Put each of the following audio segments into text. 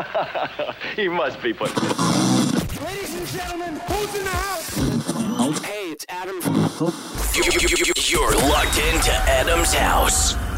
he must be put. Ladies and gentlemen, who's in the house? Hey, it's Adam. You're locked into Adam's house.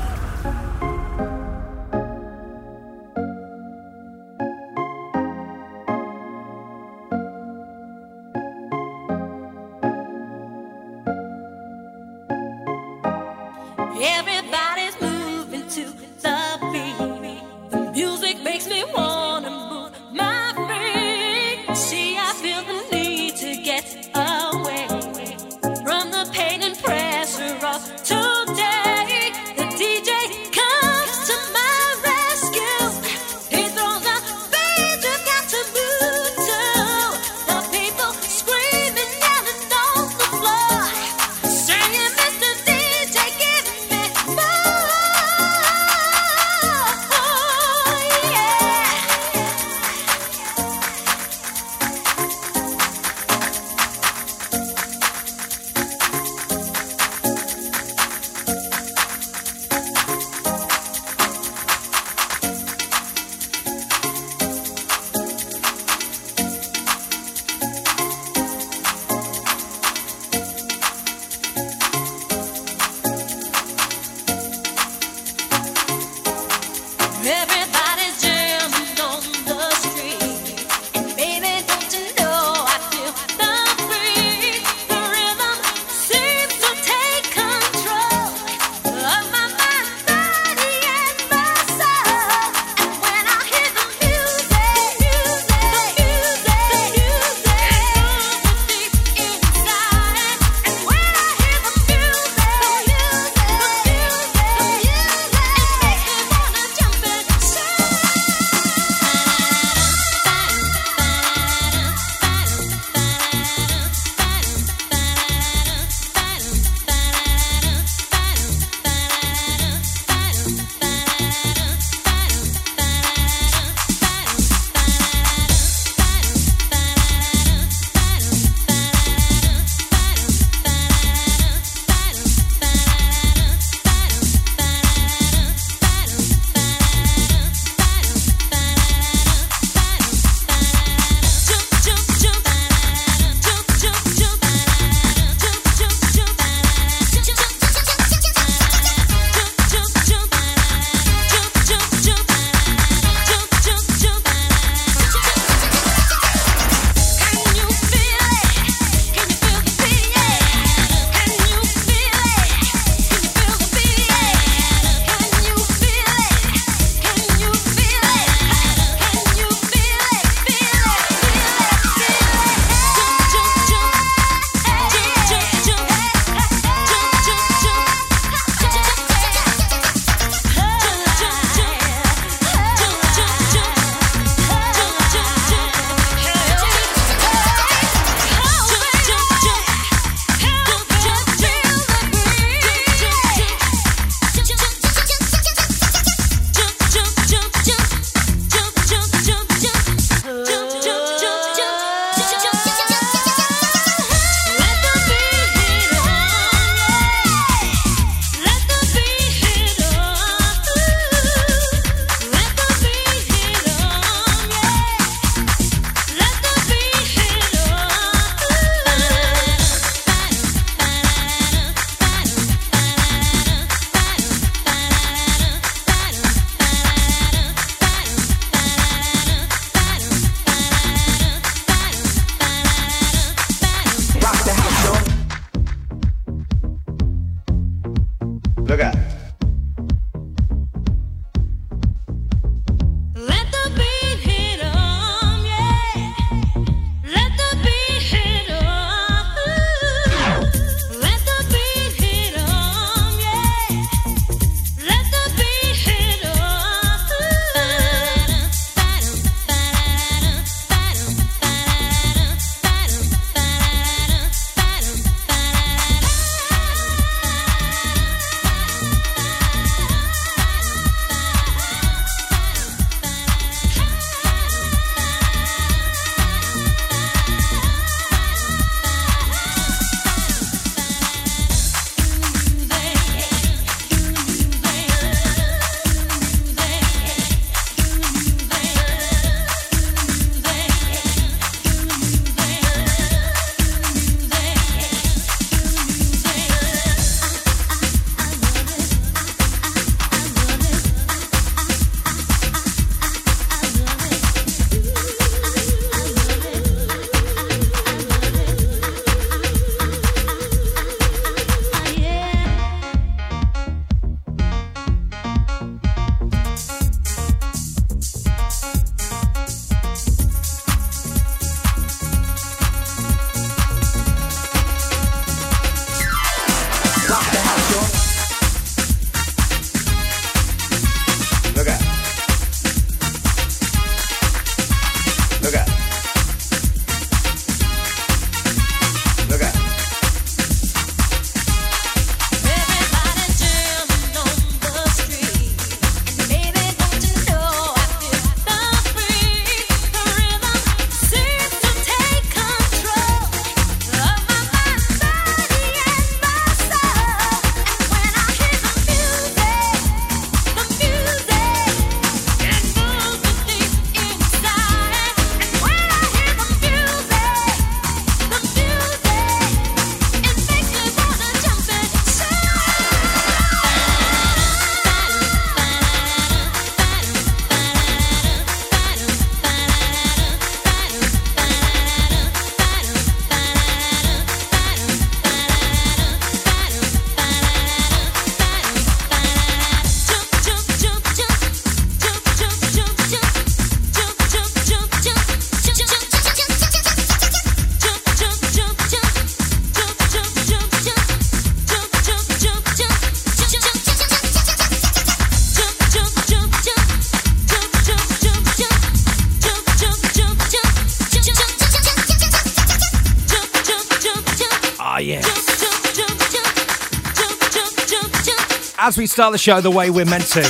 As we start the show the way we're meant to.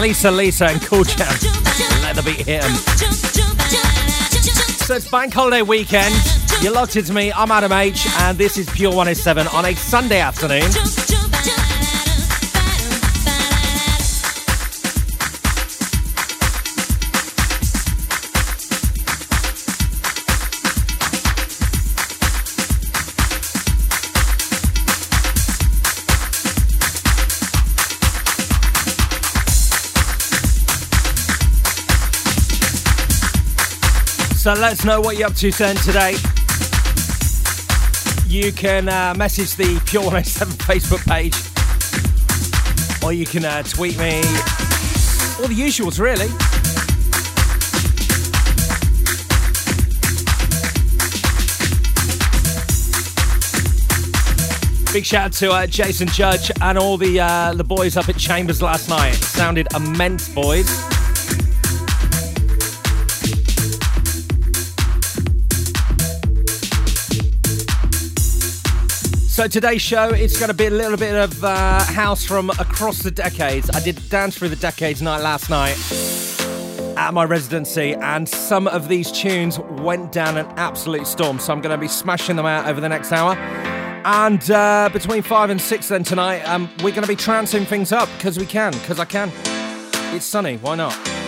Lisa Lisa and Cult Jam. Let the beat hit 'em. So it's bank holiday weekend. You're locked into me. I'm Adam H, and this is Pure 107 on a Sunday afternoon. So let us know what you're up to then today. You can uh, message the Pure 107 Facebook page, or you can uh, tweet me, all the usuals really. Big shout out to uh, Jason Judge and all the uh, the boys up at Chambers last night. Sounded immense, boys. Today's show, it's going to be a little bit of uh, house from across the decades. I did dance through the decades night last night at my residency, and some of these tunes went down an absolute storm. So I'm going to be smashing them out over the next hour. And uh, between five and six, then tonight, um, we're going to be trancing things up because we can, because I can. It's sunny, why not?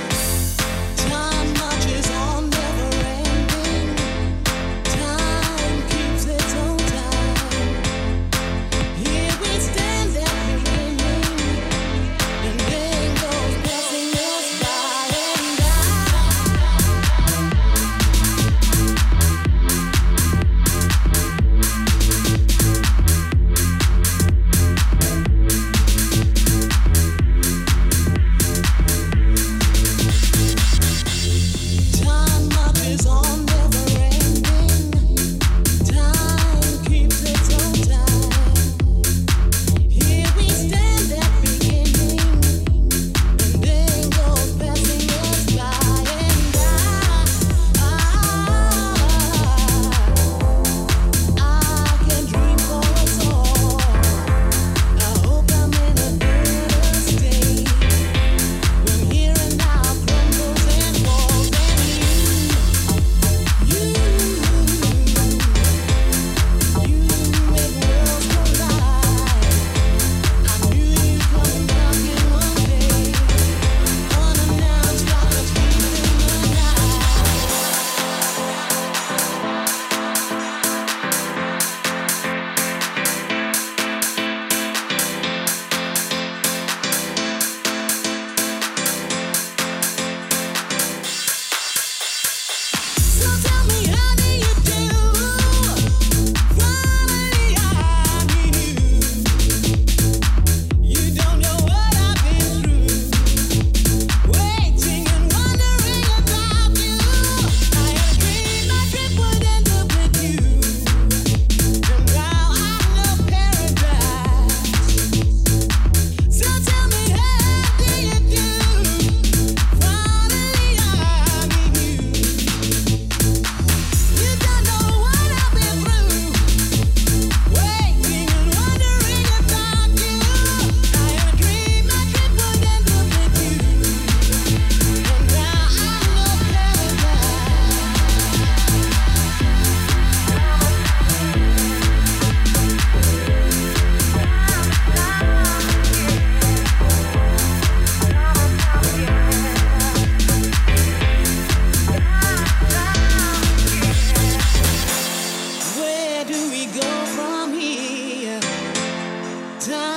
Time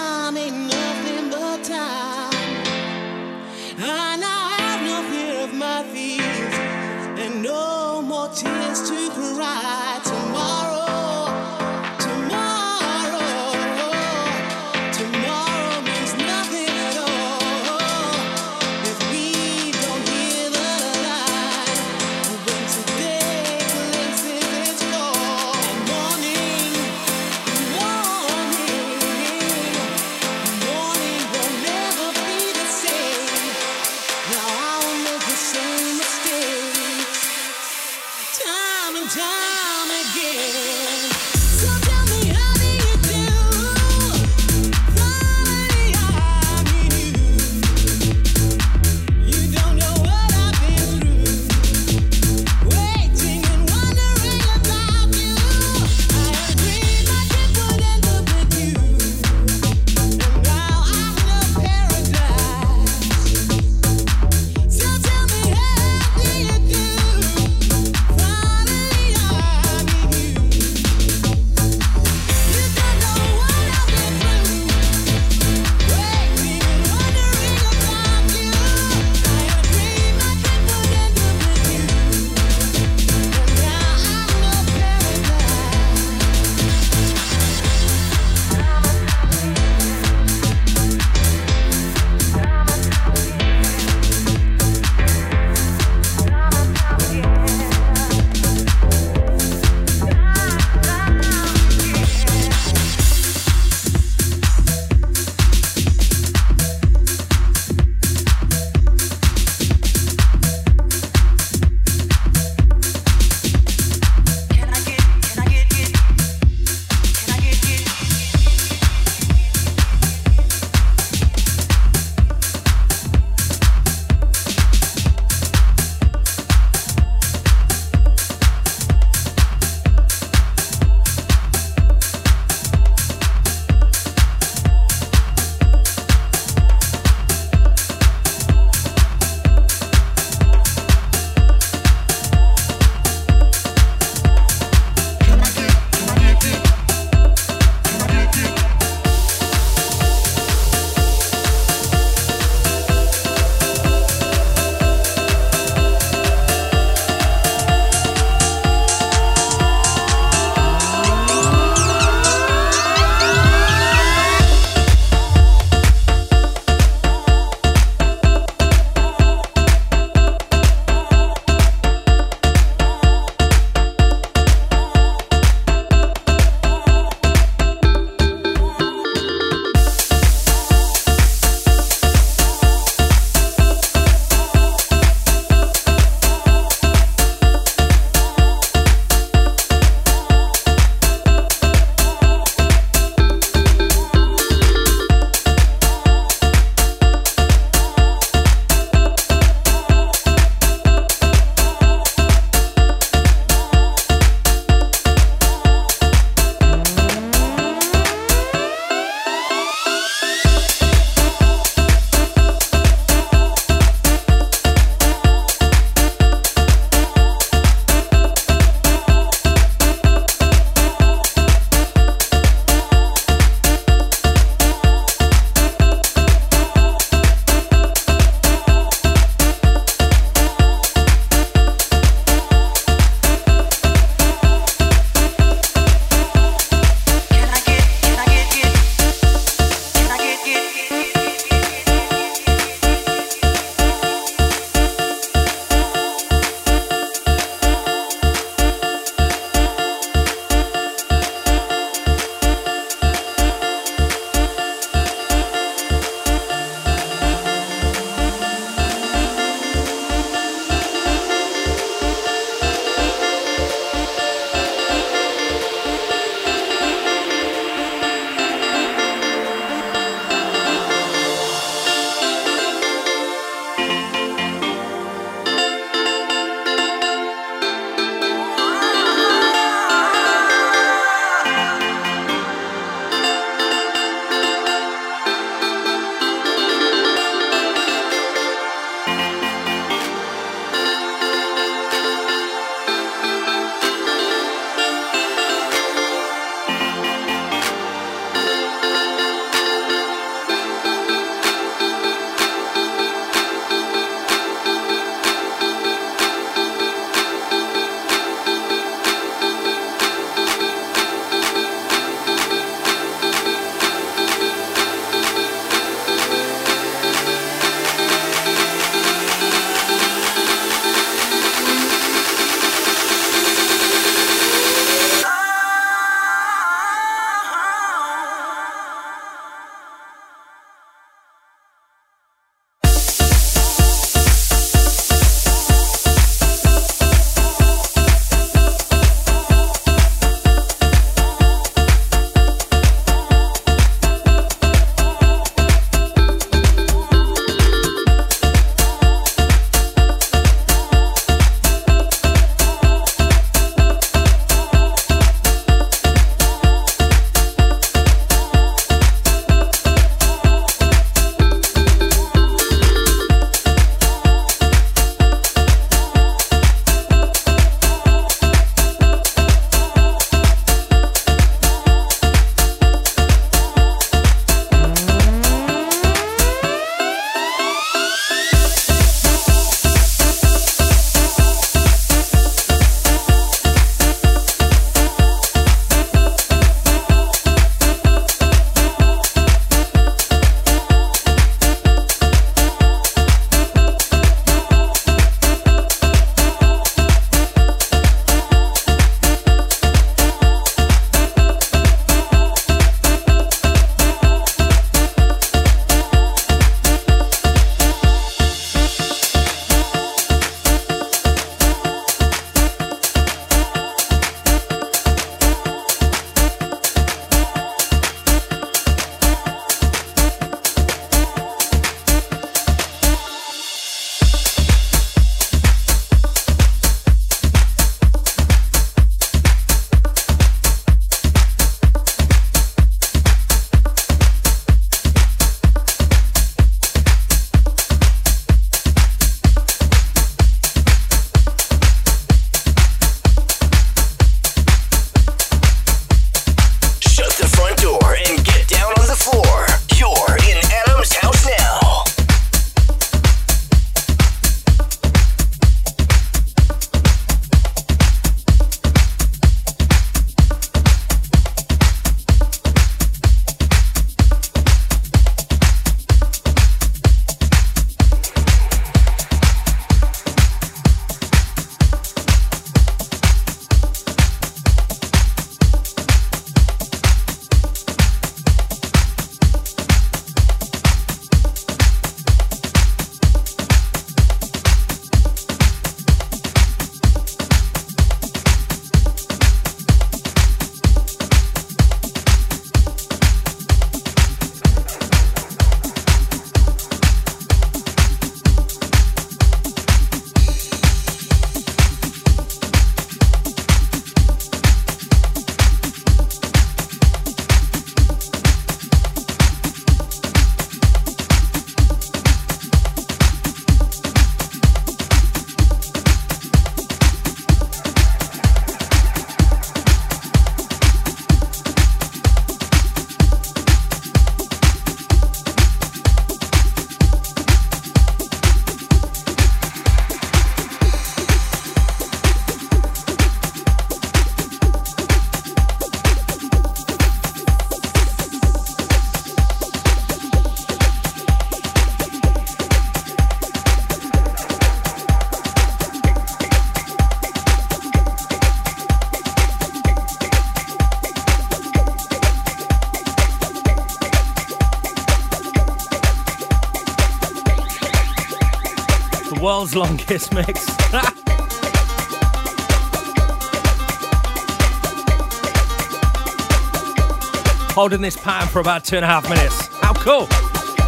world's longest mix. Holding this pattern for about two and a half minutes. How cool!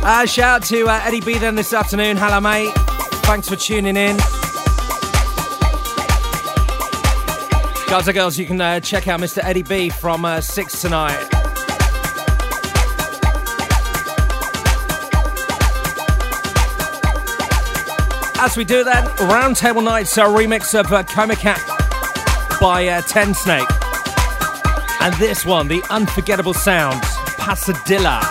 Uh, shout out to uh, Eddie B then this afternoon. Hello, mate. Thanks for tuning in. Guys and girls, you can uh, check out Mr. Eddie B from uh, 6 tonight. As we do that, Round Table Knights, a remix of uh, by uh, Tensnake. And this one, the unforgettable sound, Pasadilla.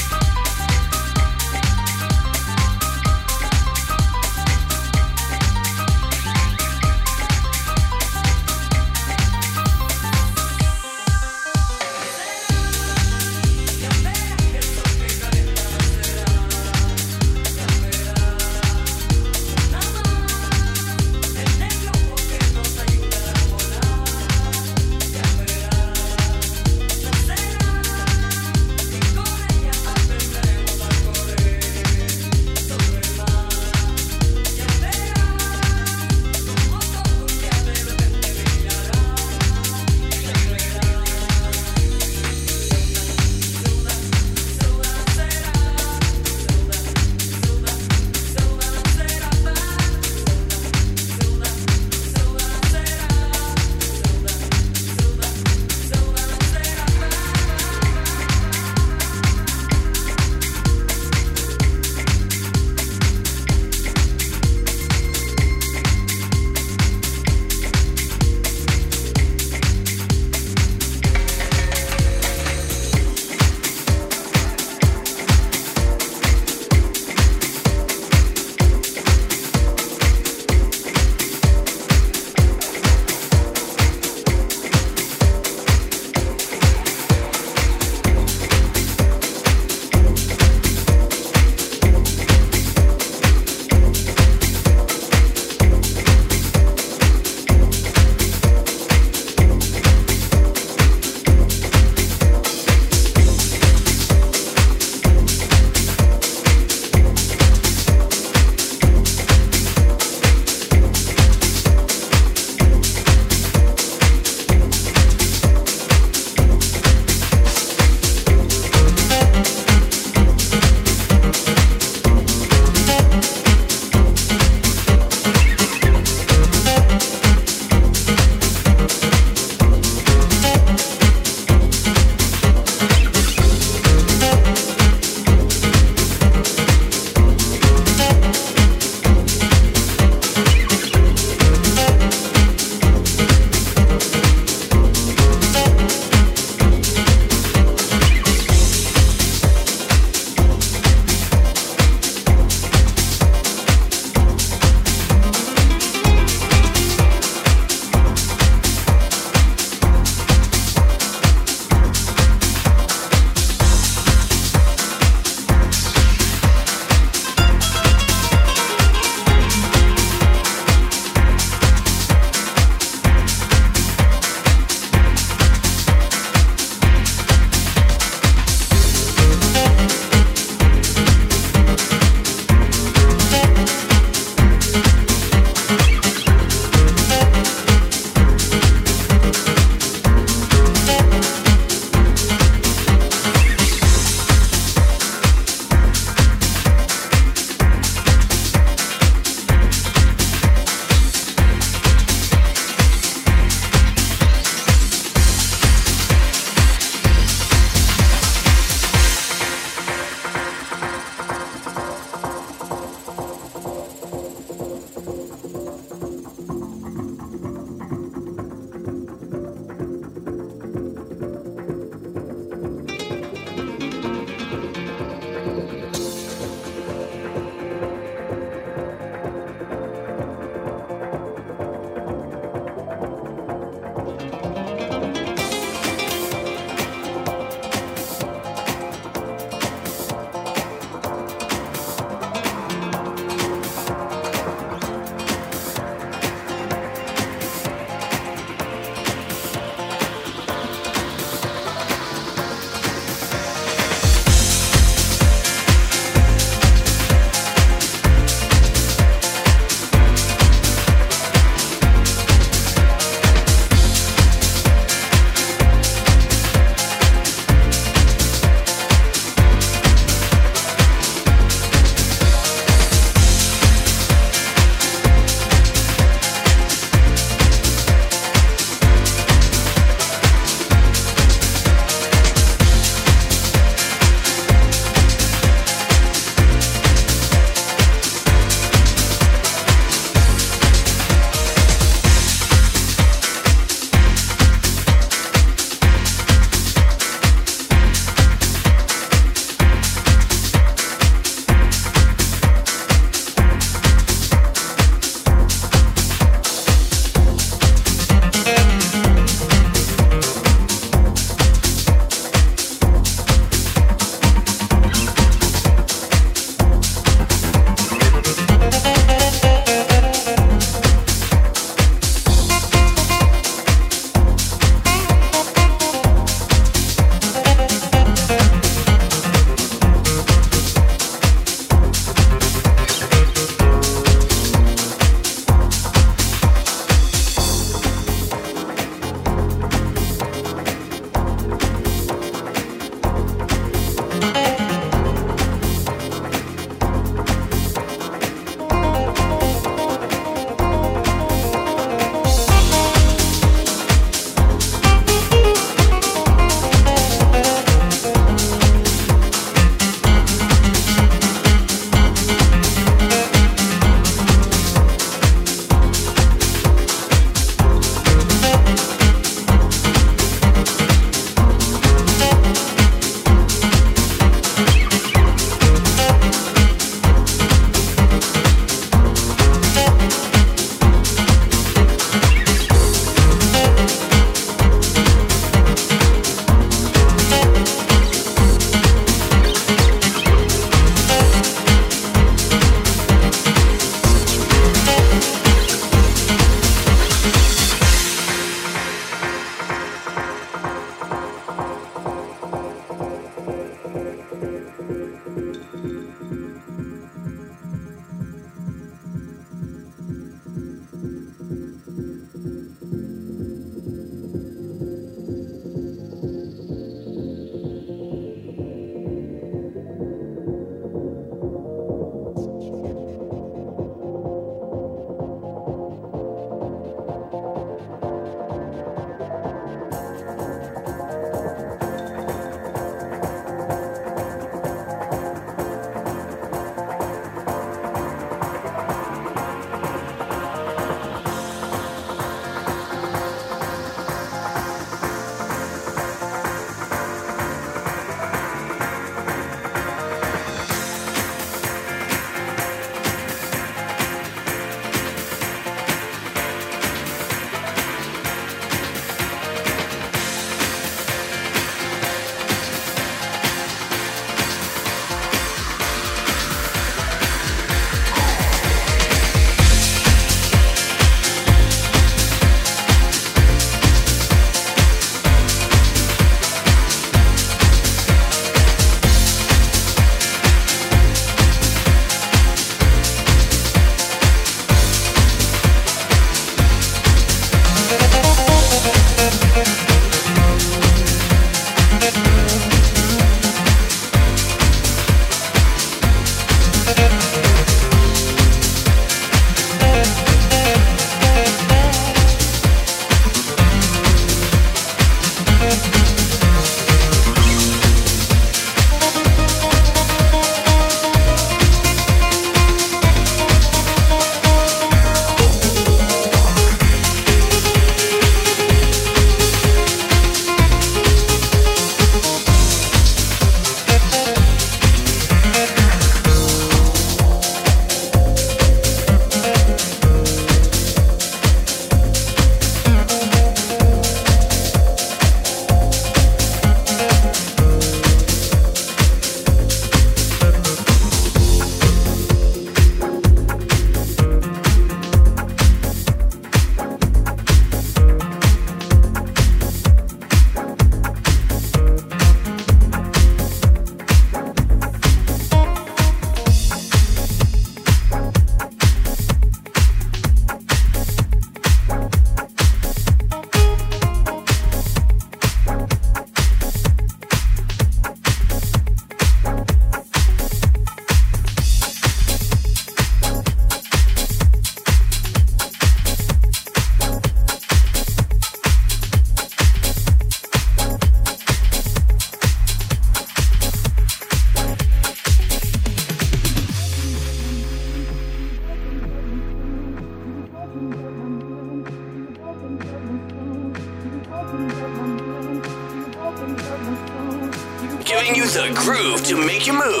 Make you move.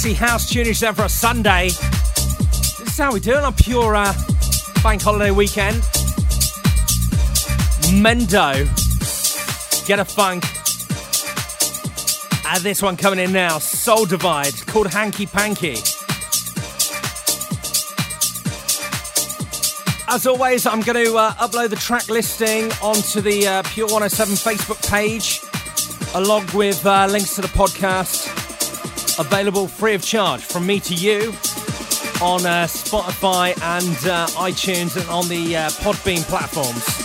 sexy house tune down for a Sunday. This is how we do it on pure uh, bank holiday weekend. Mendo, get a funk. And this one coming in now, Soul Divide, called Hanky Panky. As always, I'm going to uh, upload the track listing onto the uh, Pure 107 Facebook page, along with uh, links to the podcast available free of charge from me to you on uh, Spotify and uh, iTunes and on the uh, Podbean platforms.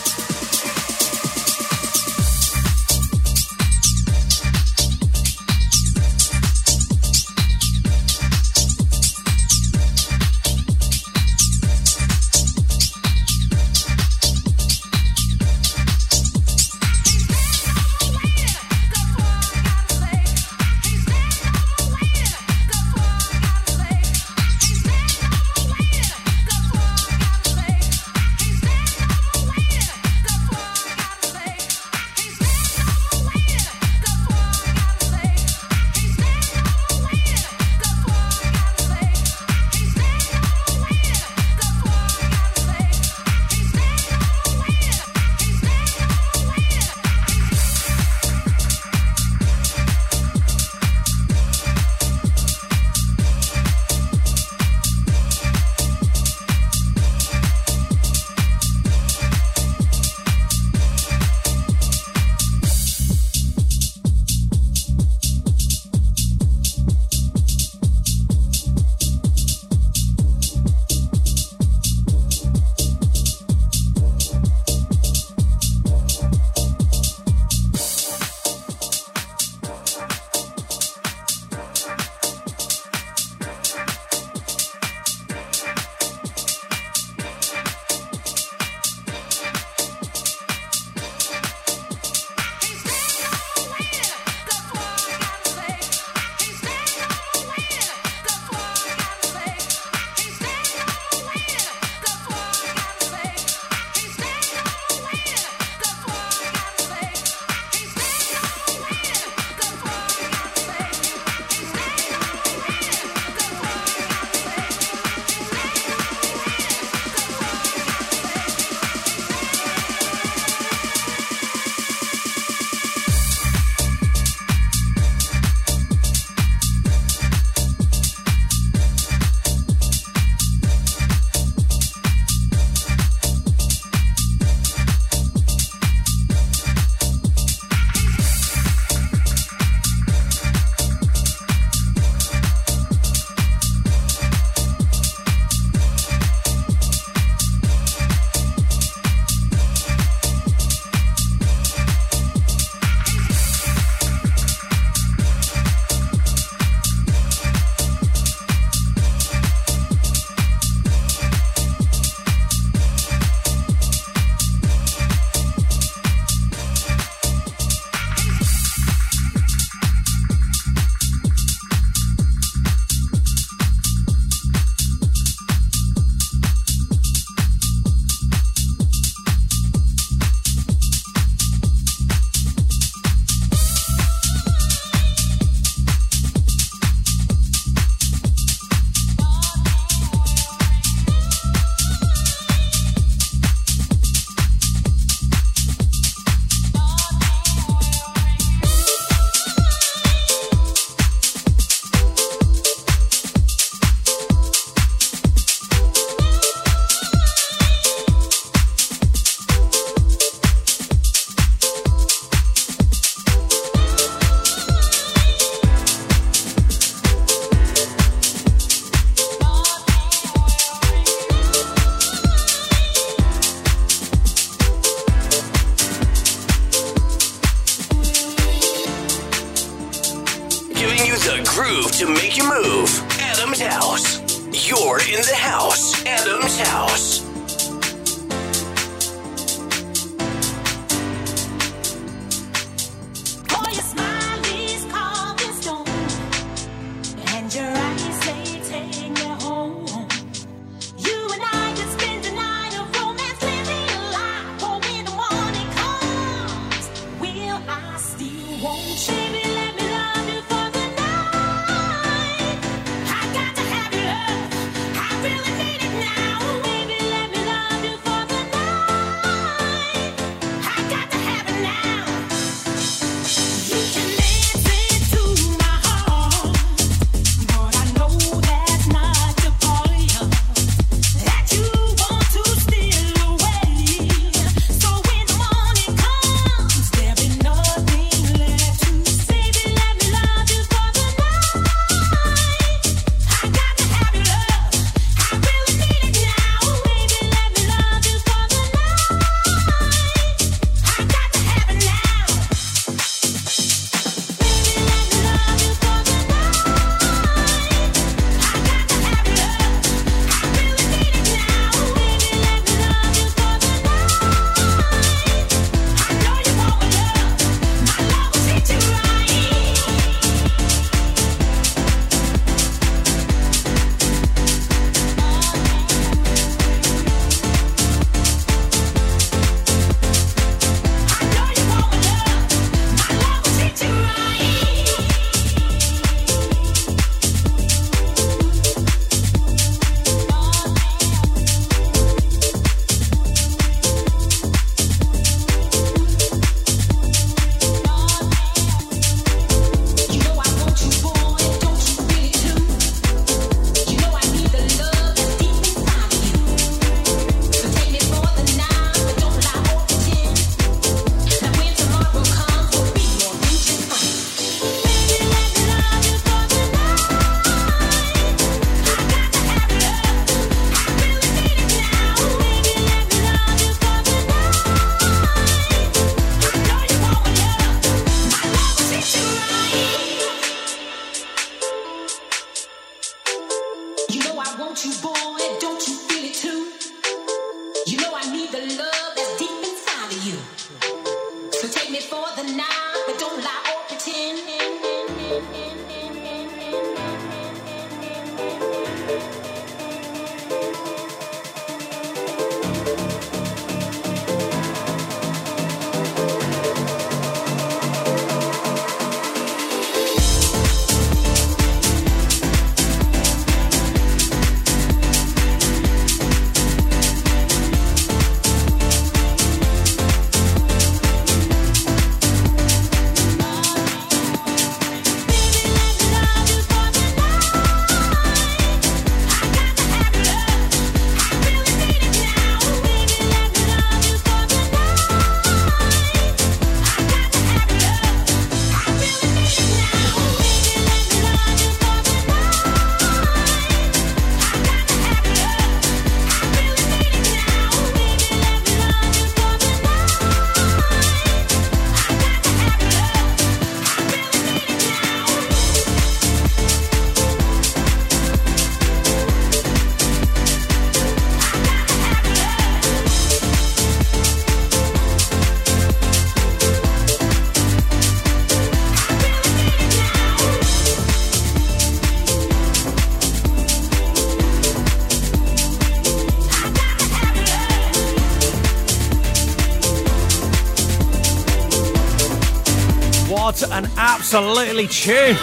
absolutely tuned.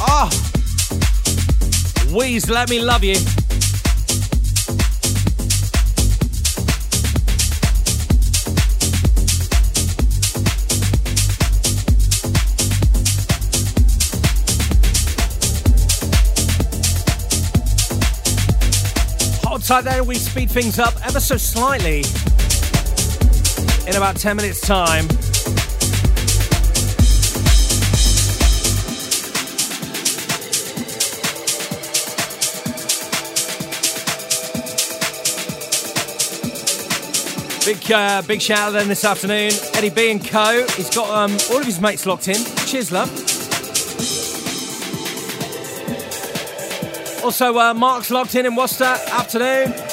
Oh, ah. Wheeze, let me love you. Hold tight there, we speed things up ever so slightly in about 10 minutes' time. Big uh, big shout out then this afternoon. Eddie B and Co. He's got um, all of his mates locked in. Cheers, love. Also, uh, Mark's locked in in Worcester afternoon.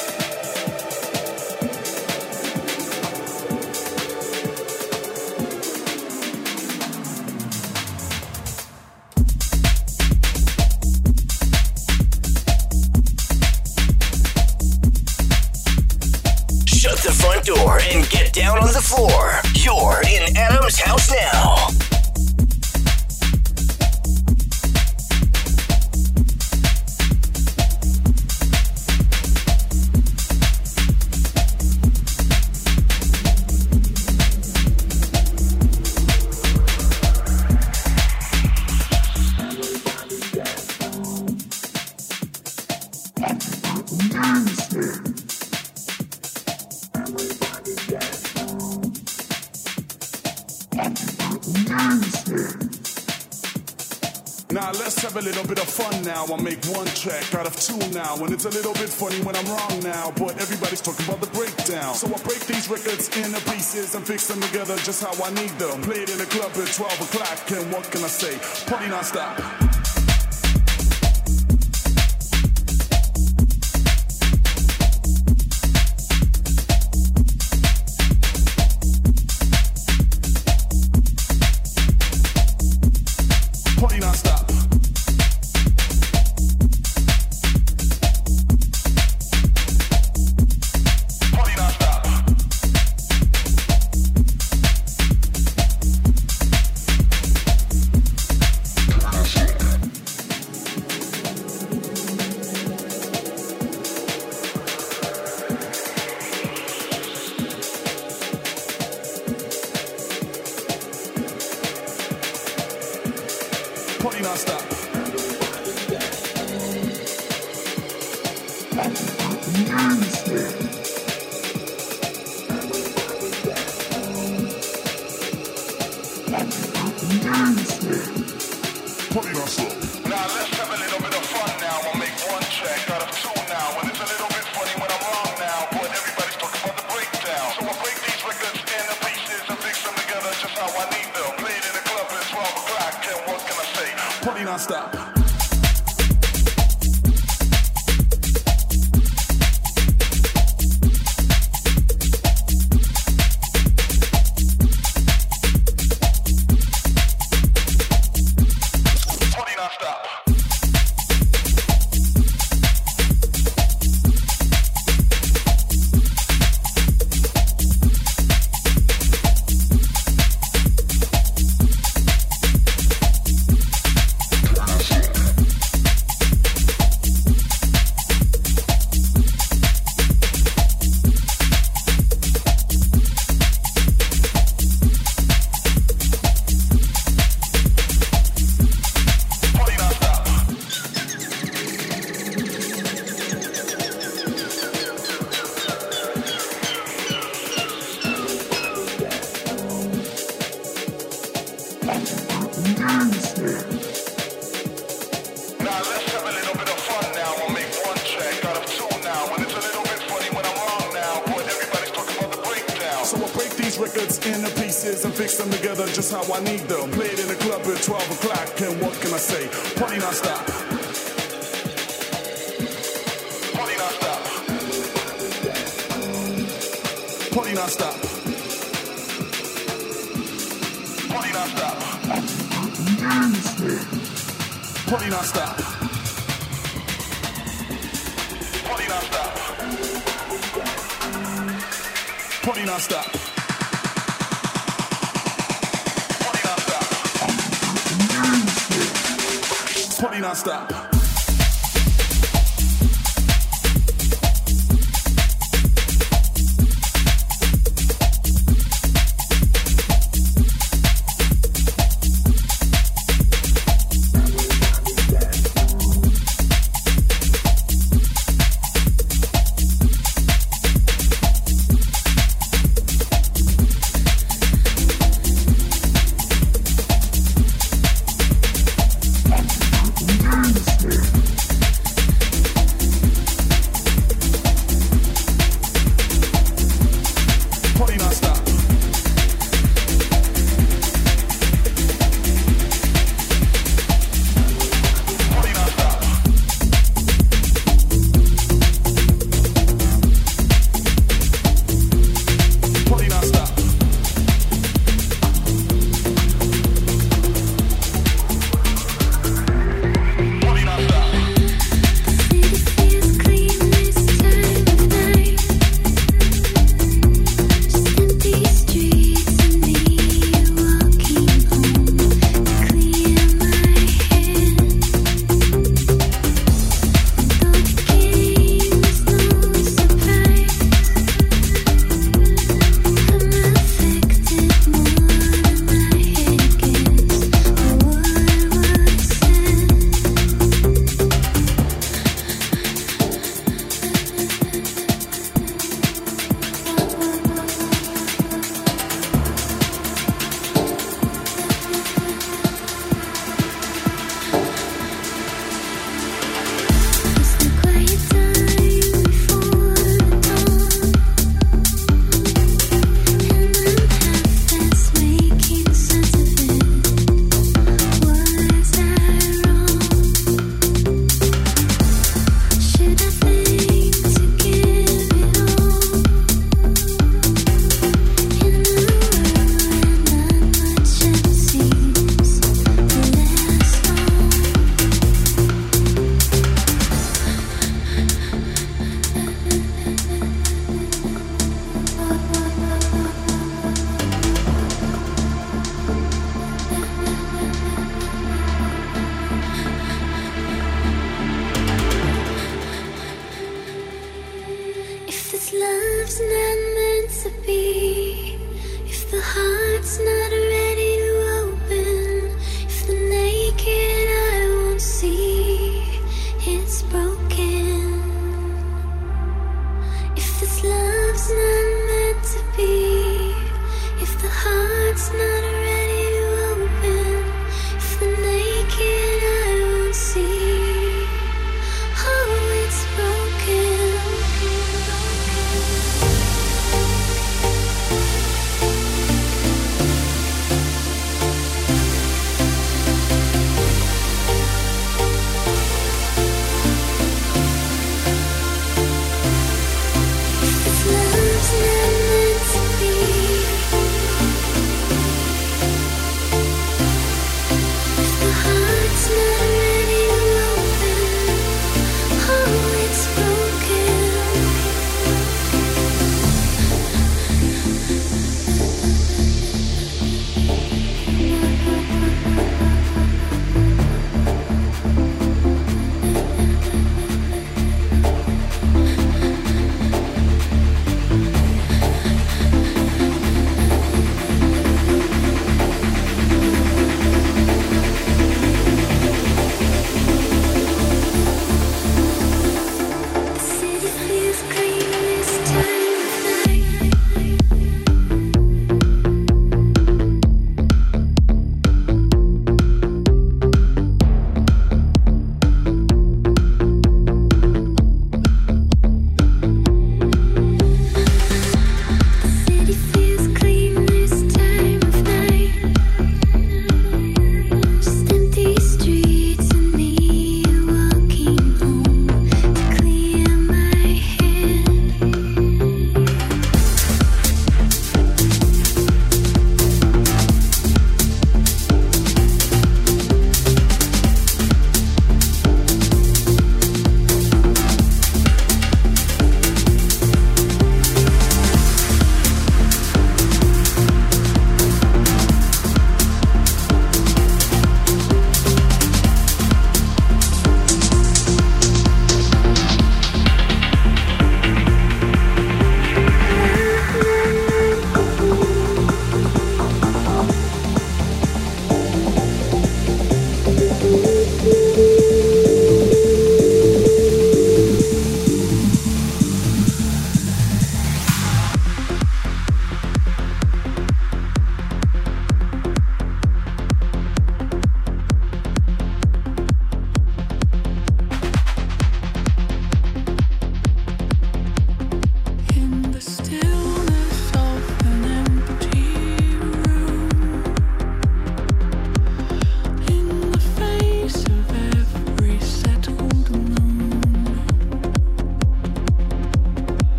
track, out of tune now. And it's a little bit funny when I'm wrong now. But everybody's talking about the breakdown. So I break these records into pieces and fix them together just how I need them. Play it in the club at 12 o'clock. And what can I say? Party non stop.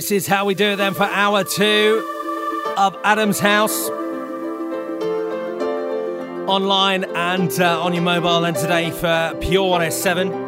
This is how we do it then for hour two of Adam's House. Online and uh, on your mobile, and today for Pure 107.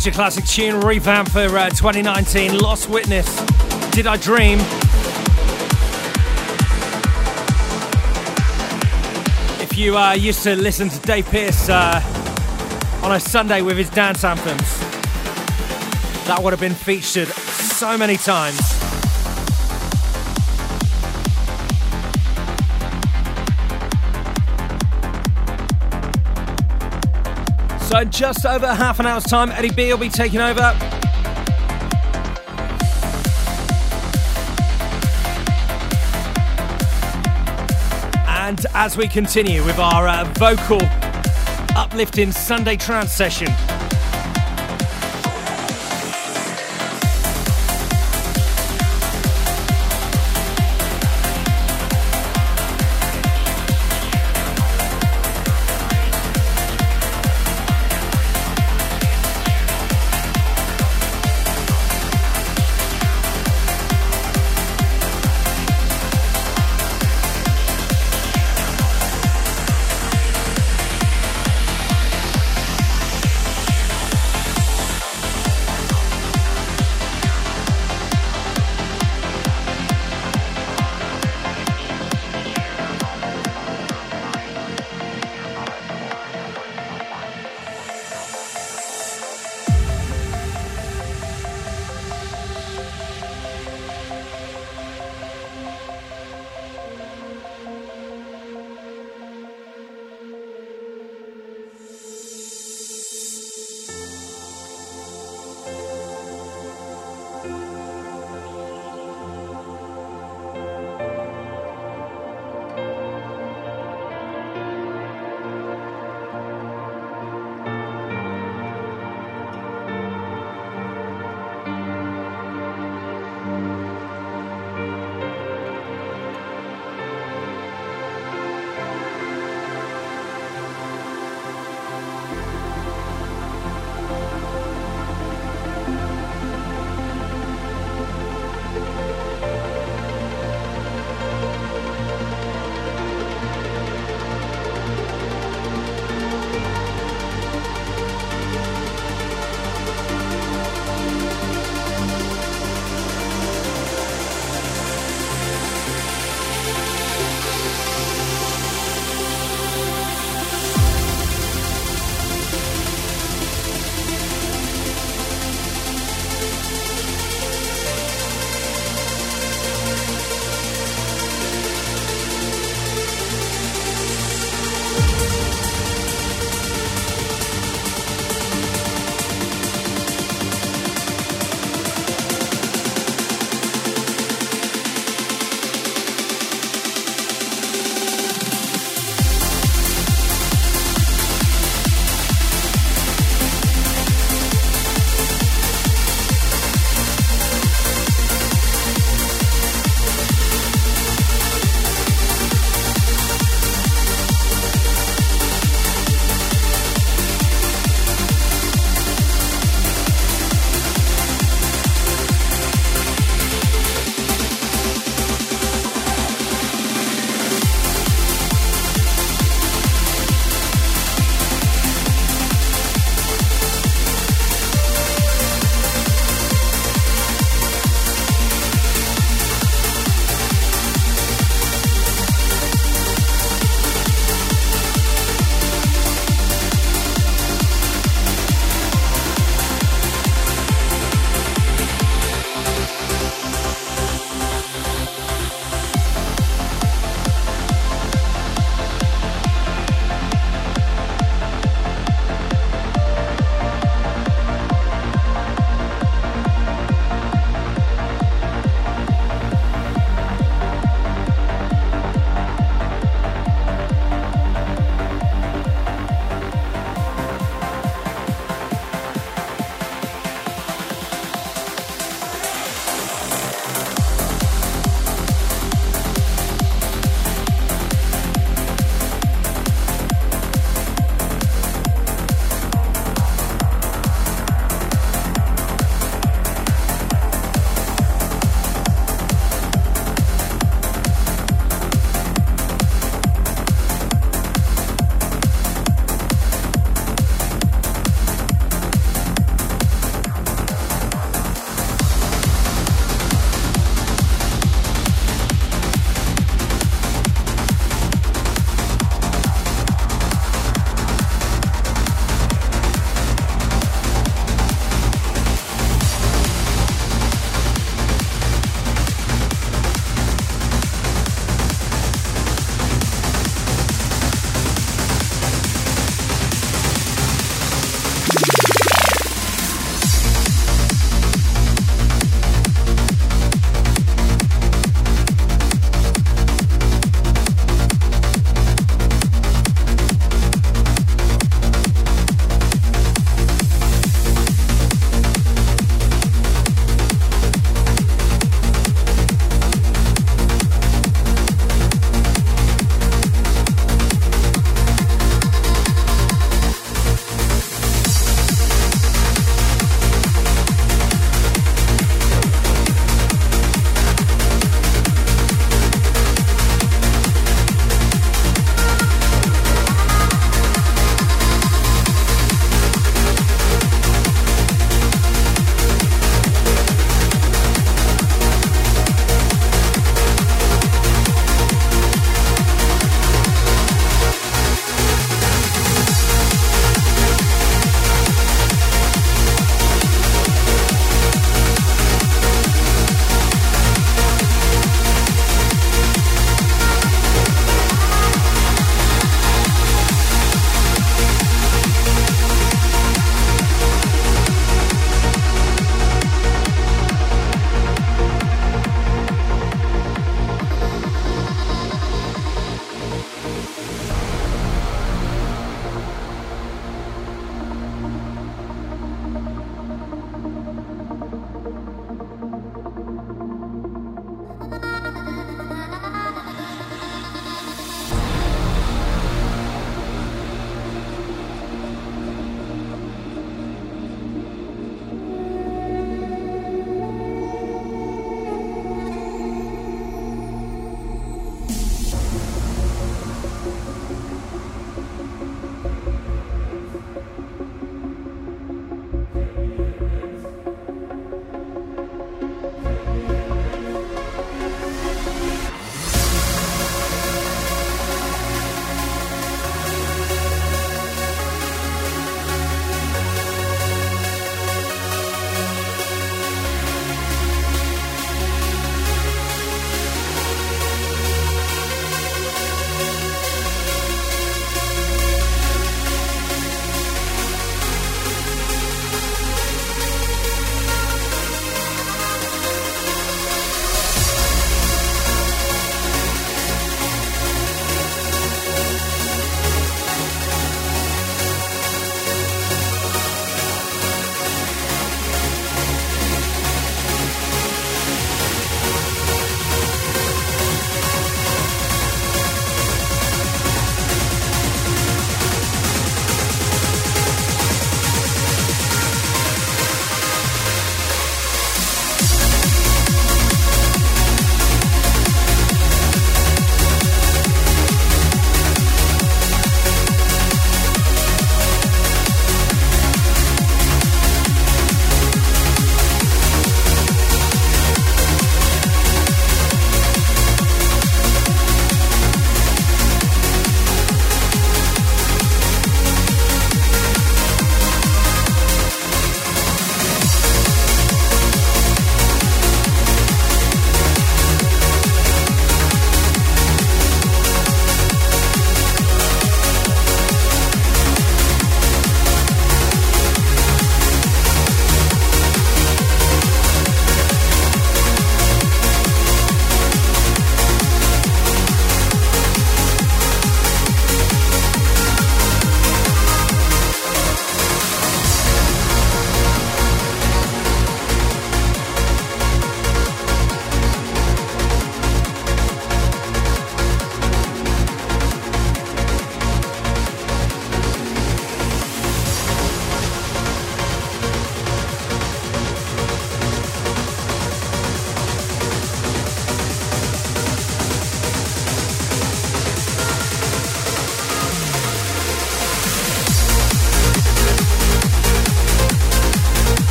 Such a classic tune, revamp for uh, 2019. Lost Witness. Did I Dream? If you uh, used to listen to Dave Pearce uh, on a Sunday with his dance anthems, that would have been featured so many times. So, in just over half an hour's time, Eddie B will be taking over. And as we continue with our uh, vocal uplifting Sunday trance session,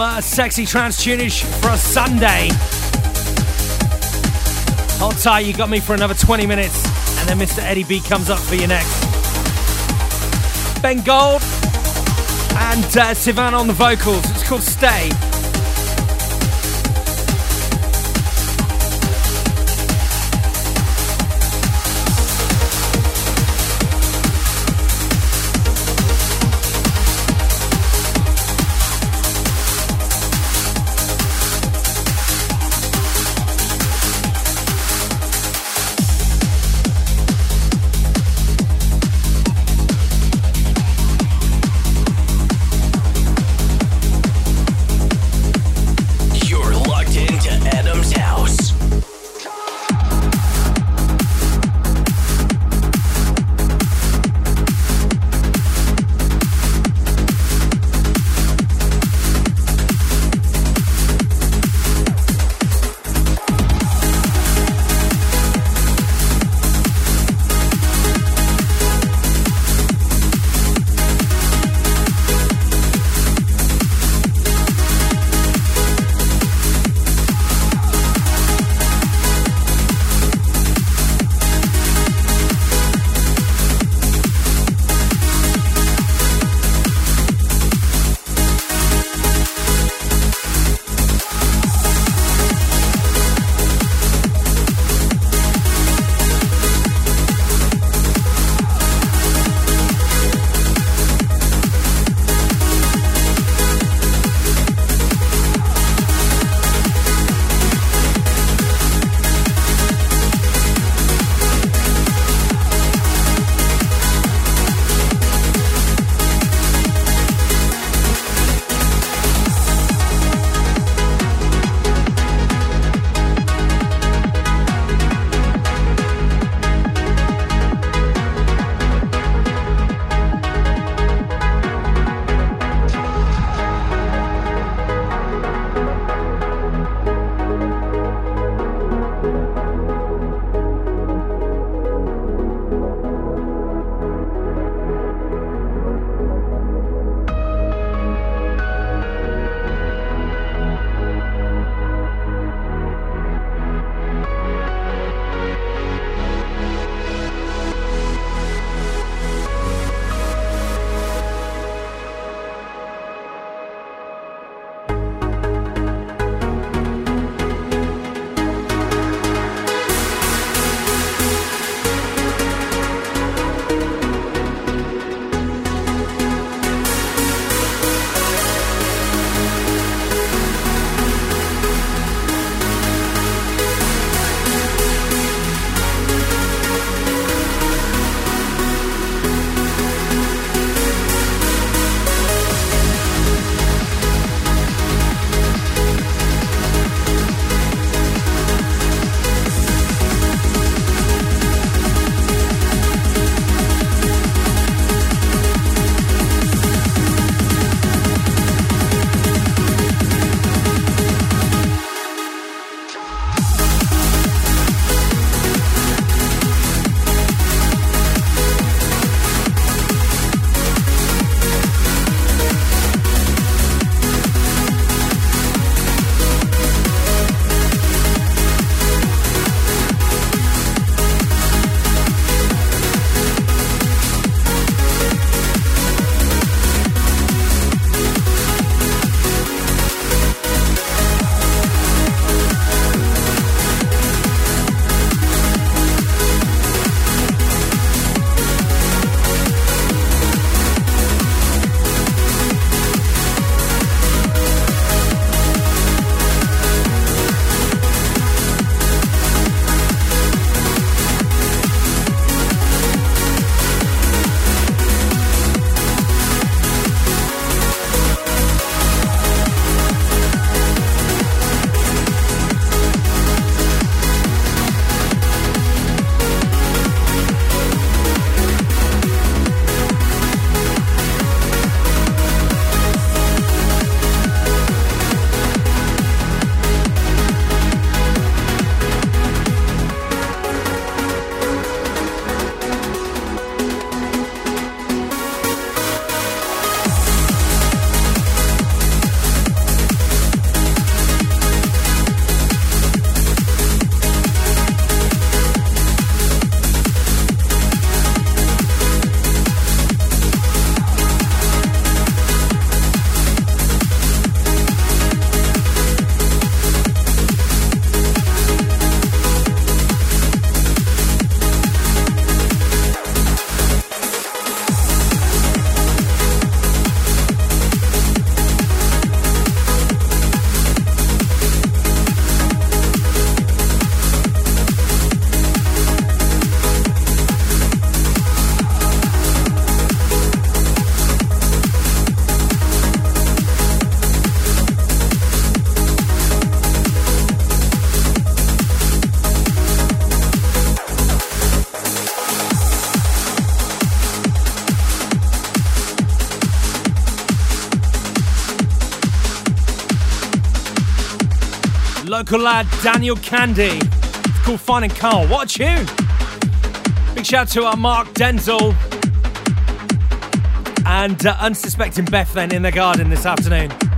Some uh, sexy trance tunage for a Sunday. Hold tight, you got me for another 20 minutes, and then Mr. Eddie B comes up for you next. Ben Gold and uh, Sivan on the vocals. It's called Stay. Local lad Daniel Candy. It's called Finding Carl. What a tune! Big shout out to our Mark Denzel and uh, unsuspecting Beth then in the garden this afternoon.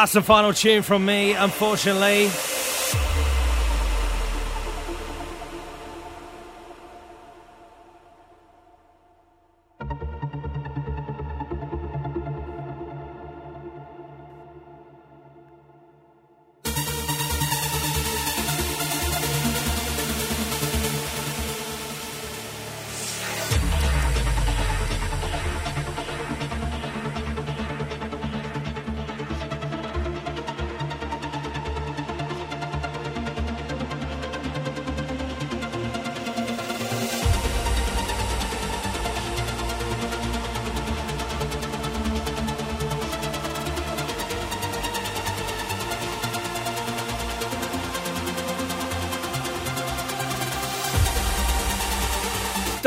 Last and final tune from me, unfortunately.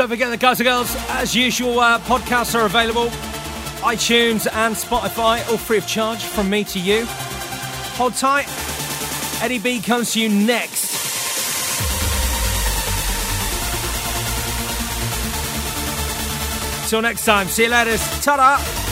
Don't forget the guys and girls, as usual, uh, podcasts are available. iTunes and Spotify, all free of charge from me to you. Hold tight. Eddie B comes to you next. Till next time, see you later. Ta-da!